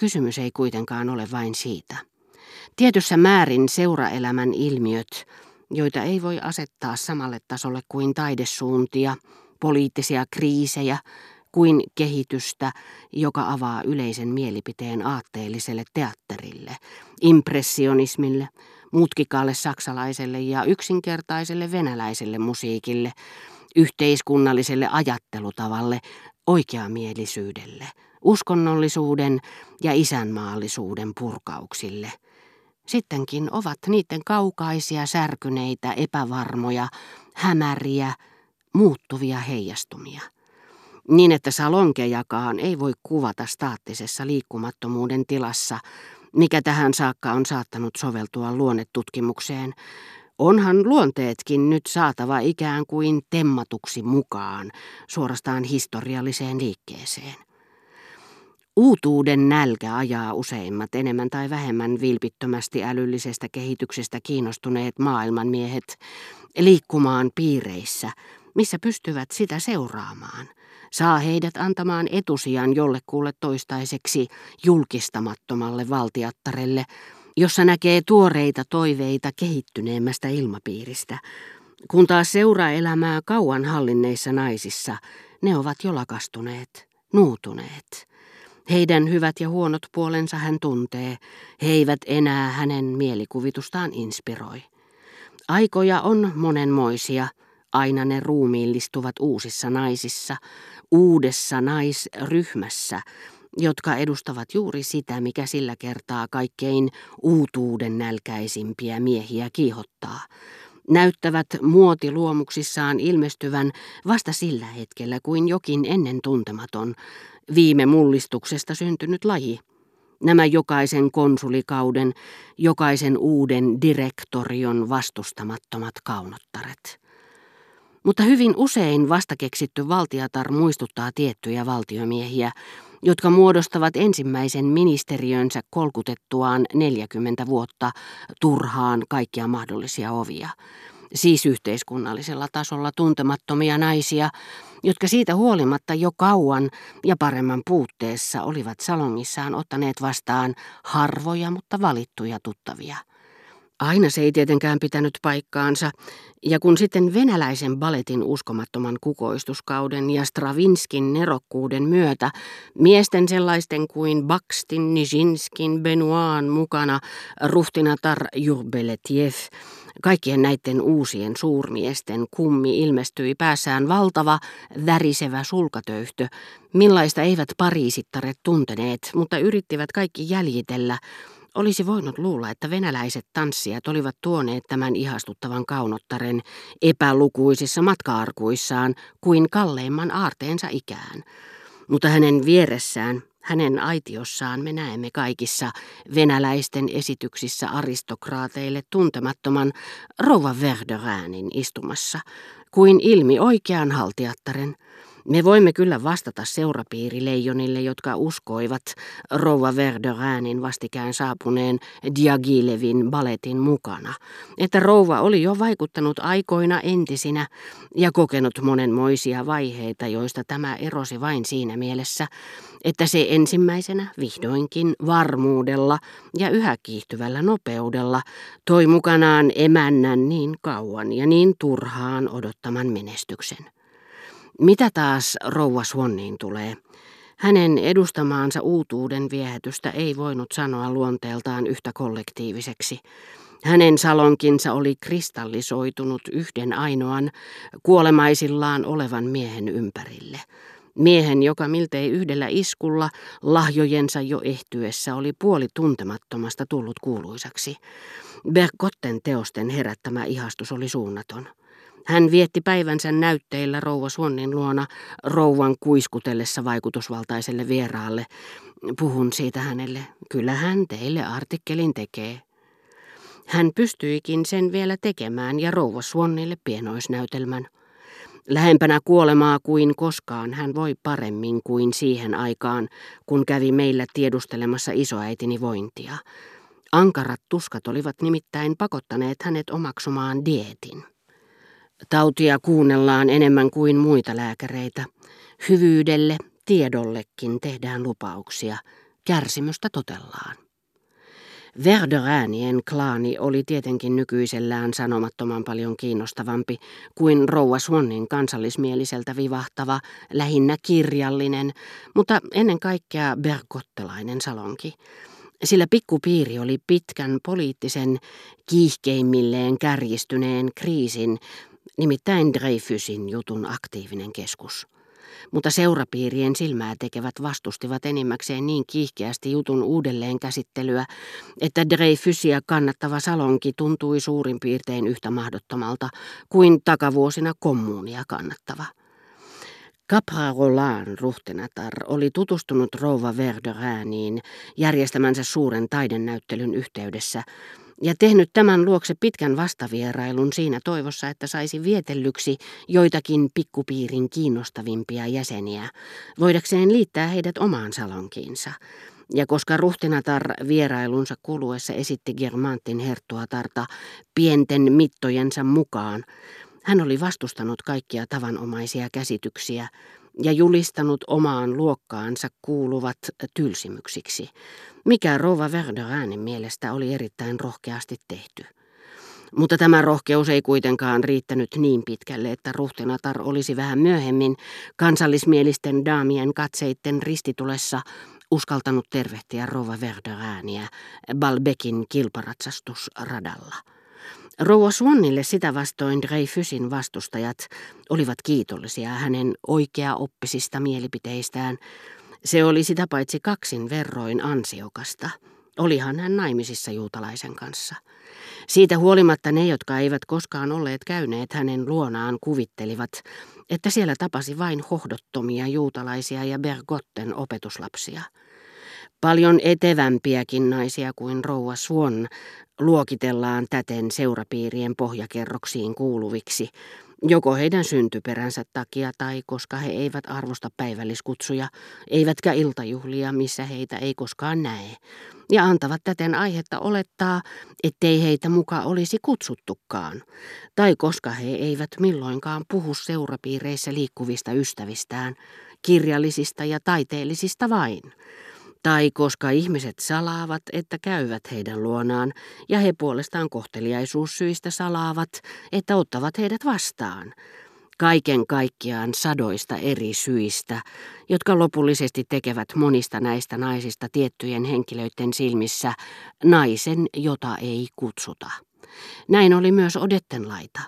Kysymys ei kuitenkaan ole vain siitä. Tietyssä määrin seuraelämän ilmiöt, joita ei voi asettaa samalle tasolle kuin taidesuuntia, poliittisia kriisejä, kuin kehitystä, joka avaa yleisen mielipiteen aatteelliselle teatterille, impressionismille, mutkikaalle saksalaiselle ja yksinkertaiselle venäläiselle musiikille, yhteiskunnalliselle ajattelutavalle, oikeamielisyydelle, uskonnollisuuden ja isänmaallisuuden purkauksille. Sittenkin ovat niiden kaukaisia, särkyneitä, epävarmoja, hämäriä, muuttuvia heijastumia niin että salonkejakaan ei voi kuvata staattisessa liikkumattomuuden tilassa, mikä tähän saakka on saattanut soveltua luonnetutkimukseen. Onhan luonteetkin nyt saatava ikään kuin temmatuksi mukaan, suorastaan historialliseen liikkeeseen. Uutuuden nälkä ajaa useimmat enemmän tai vähemmän vilpittömästi älyllisestä kehityksestä kiinnostuneet maailmanmiehet liikkumaan piireissä, missä pystyvät sitä seuraamaan, saa heidät antamaan etusijan jollekulle toistaiseksi julkistamattomalle valtiattarelle, jossa näkee tuoreita toiveita kehittyneemmästä ilmapiiristä, kun taas seuraelämää kauan hallinneissa naisissa ne ovat jo lakastuneet, nuutuneet. Heidän hyvät ja huonot puolensa hän tuntee, he eivät enää hänen mielikuvitustaan inspiroi. Aikoja on monenmoisia, aina ne ruumiillistuvat uusissa naisissa, uudessa naisryhmässä, jotka edustavat juuri sitä, mikä sillä kertaa kaikkein uutuuden nälkäisimpiä miehiä kiihottaa. Näyttävät muotiluomuksissaan ilmestyvän vasta sillä hetkellä kuin jokin ennen tuntematon, viime mullistuksesta syntynyt laji. Nämä jokaisen konsulikauden, jokaisen uuden direktorion vastustamattomat kaunottaret. Mutta hyvin usein vastakeksitty valtiatar muistuttaa tiettyjä valtiomiehiä, jotka muodostavat ensimmäisen ministeriönsä kolkutettuaan 40 vuotta turhaan kaikkia mahdollisia ovia. Siis yhteiskunnallisella tasolla tuntemattomia naisia, jotka siitä huolimatta jo kauan ja paremman puutteessa olivat salongissaan ottaneet vastaan harvoja, mutta valittuja tuttavia. Aina se ei tietenkään pitänyt paikkaansa, ja kun sitten venäläisen baletin uskomattoman kukoistuskauden ja Stravinskin nerokkuuden myötä miesten sellaisten kuin Bakstin, Nijinskin, Benoaan mukana ruhtinatar Jurbeletjev, kaikkien näiden uusien suurmiesten kummi ilmestyi päässään valtava, värisevä sulkatöyhtö, millaista eivät pariisittaret tunteneet, mutta yrittivät kaikki jäljitellä, olisi voinut luulla, että venäläiset tanssijat olivat tuoneet tämän ihastuttavan kaunottaren epälukuisissa matkaarkuissaan kuin kalleimman aarteensa ikään. Mutta hänen vieressään, hänen aitiossaan me näemme kaikissa venäläisten esityksissä aristokraateille tuntemattoman rouva Verderäänin istumassa, kuin ilmi oikean haltiattaren – me voimme kyllä vastata seurapiirileijonille, jotka uskoivat rouva Verderäänin vastikään saapuneen Diagilevin baletin mukana, että rouva oli jo vaikuttanut aikoina entisinä ja kokenut monenmoisia vaiheita, joista tämä erosi vain siinä mielessä, että se ensimmäisenä vihdoinkin varmuudella ja yhä kiihtyvällä nopeudella toi mukanaan emännän niin kauan ja niin turhaan odottaman menestyksen. Mitä taas rouva Swanniin tulee? Hänen edustamaansa uutuuden viehätystä ei voinut sanoa luonteeltaan yhtä kollektiiviseksi. Hänen salonkinsa oli kristallisoitunut yhden ainoan kuolemaisillaan olevan miehen ympärille. Miehen, joka miltei yhdellä iskulla lahjojensa jo ehtyessä oli puoli tuntemattomasta tullut kuuluisaksi. Bergotten teosten herättämä ihastus oli suunnaton. Hän vietti päivänsä näytteillä rouva Suonnin luona rouvan kuiskutellessa vaikutusvaltaiselle vieraalle. Puhun siitä hänelle. Kyllä hän teille artikkelin tekee. Hän pystyikin sen vielä tekemään ja rouva Suonnille pienoisnäytelmän. Lähempänä kuolemaa kuin koskaan hän voi paremmin kuin siihen aikaan, kun kävi meillä tiedustelemassa isoäitini vointia. Ankarat tuskat olivat nimittäin pakottaneet hänet omaksumaan dietin. Tautia kuunnellaan enemmän kuin muita lääkäreitä. Hyvyydelle, tiedollekin tehdään lupauksia. kärsimystä totellaan. Verderäänien klaani oli tietenkin nykyisellään sanomattoman paljon kiinnostavampi kuin Rouva Swannin kansallismieliseltä vivahtava, lähinnä kirjallinen, mutta ennen kaikkea bergottelainen salonki. Sillä pikkupiiri oli pitkän poliittisen kiihkeimmilleen kärjistyneen kriisin, nimittäin Dreyfusin jutun aktiivinen keskus mutta seurapiirien silmää tekevät vastustivat enimmäkseen niin kiihkeästi jutun uudelleen käsittelyä, että Dreyfusia kannattava salonki tuntui suurin piirtein yhtä mahdottomalta kuin takavuosina kommunia kannattava. Capra-Roland ruhtenatar oli tutustunut rouva Verderääniin järjestämänsä suuren taidennäyttelyn yhteydessä ja tehnyt tämän luokse pitkän vastavierailun siinä toivossa, että saisi vietellyksi joitakin pikkupiirin kiinnostavimpia jäseniä, voidakseen liittää heidät omaan salonkiinsa. Ja koska ruhtinatar vierailunsa kuluessa esitti Germantin herttuatarta pienten mittojensa mukaan, hän oli vastustanut kaikkia tavanomaisia käsityksiä ja julistanut omaan luokkaansa kuuluvat tylsimyksiksi, mikä Rova Verderäänin mielestä oli erittäin rohkeasti tehty. Mutta tämä rohkeus ei kuitenkaan riittänyt niin pitkälle, että ruhtinatar olisi vähän myöhemmin kansallismielisten daamien katseitten ristitulessa uskaltanut tervehtiä Rova Verderääniä Balbekin kilparatsastusradalla. Rouva Swannille sitä vastoin Dreyfusin vastustajat olivat kiitollisia hänen oikea-oppisista mielipiteistään. Se oli sitä paitsi kaksin verroin ansiokasta. Olihan hän naimisissa juutalaisen kanssa. Siitä huolimatta ne, jotka eivät koskaan olleet käyneet hänen luonaan, kuvittelivat, että siellä tapasi vain hohdottomia juutalaisia ja Bergotten opetuslapsia. Paljon etevämpiäkin naisia kuin rouva Swan luokitellaan täten seurapiirien pohjakerroksiin kuuluviksi, joko heidän syntyperänsä takia tai koska he eivät arvosta päivälliskutsuja, eivätkä iltajuhlia, missä heitä ei koskaan näe, ja antavat täten aihetta olettaa, ettei heitä muka olisi kutsuttukaan, tai koska he eivät milloinkaan puhu seurapiireissä liikkuvista ystävistään, kirjallisista ja taiteellisista vain, tai koska ihmiset salaavat, että käyvät heidän luonaan, ja he puolestaan kohteliaisuussyistä salaavat, että ottavat heidät vastaan. Kaiken kaikkiaan sadoista eri syistä, jotka lopullisesti tekevät monista näistä naisista tiettyjen henkilöiden silmissä naisen, jota ei kutsuta. Näin oli myös Odettenlaita.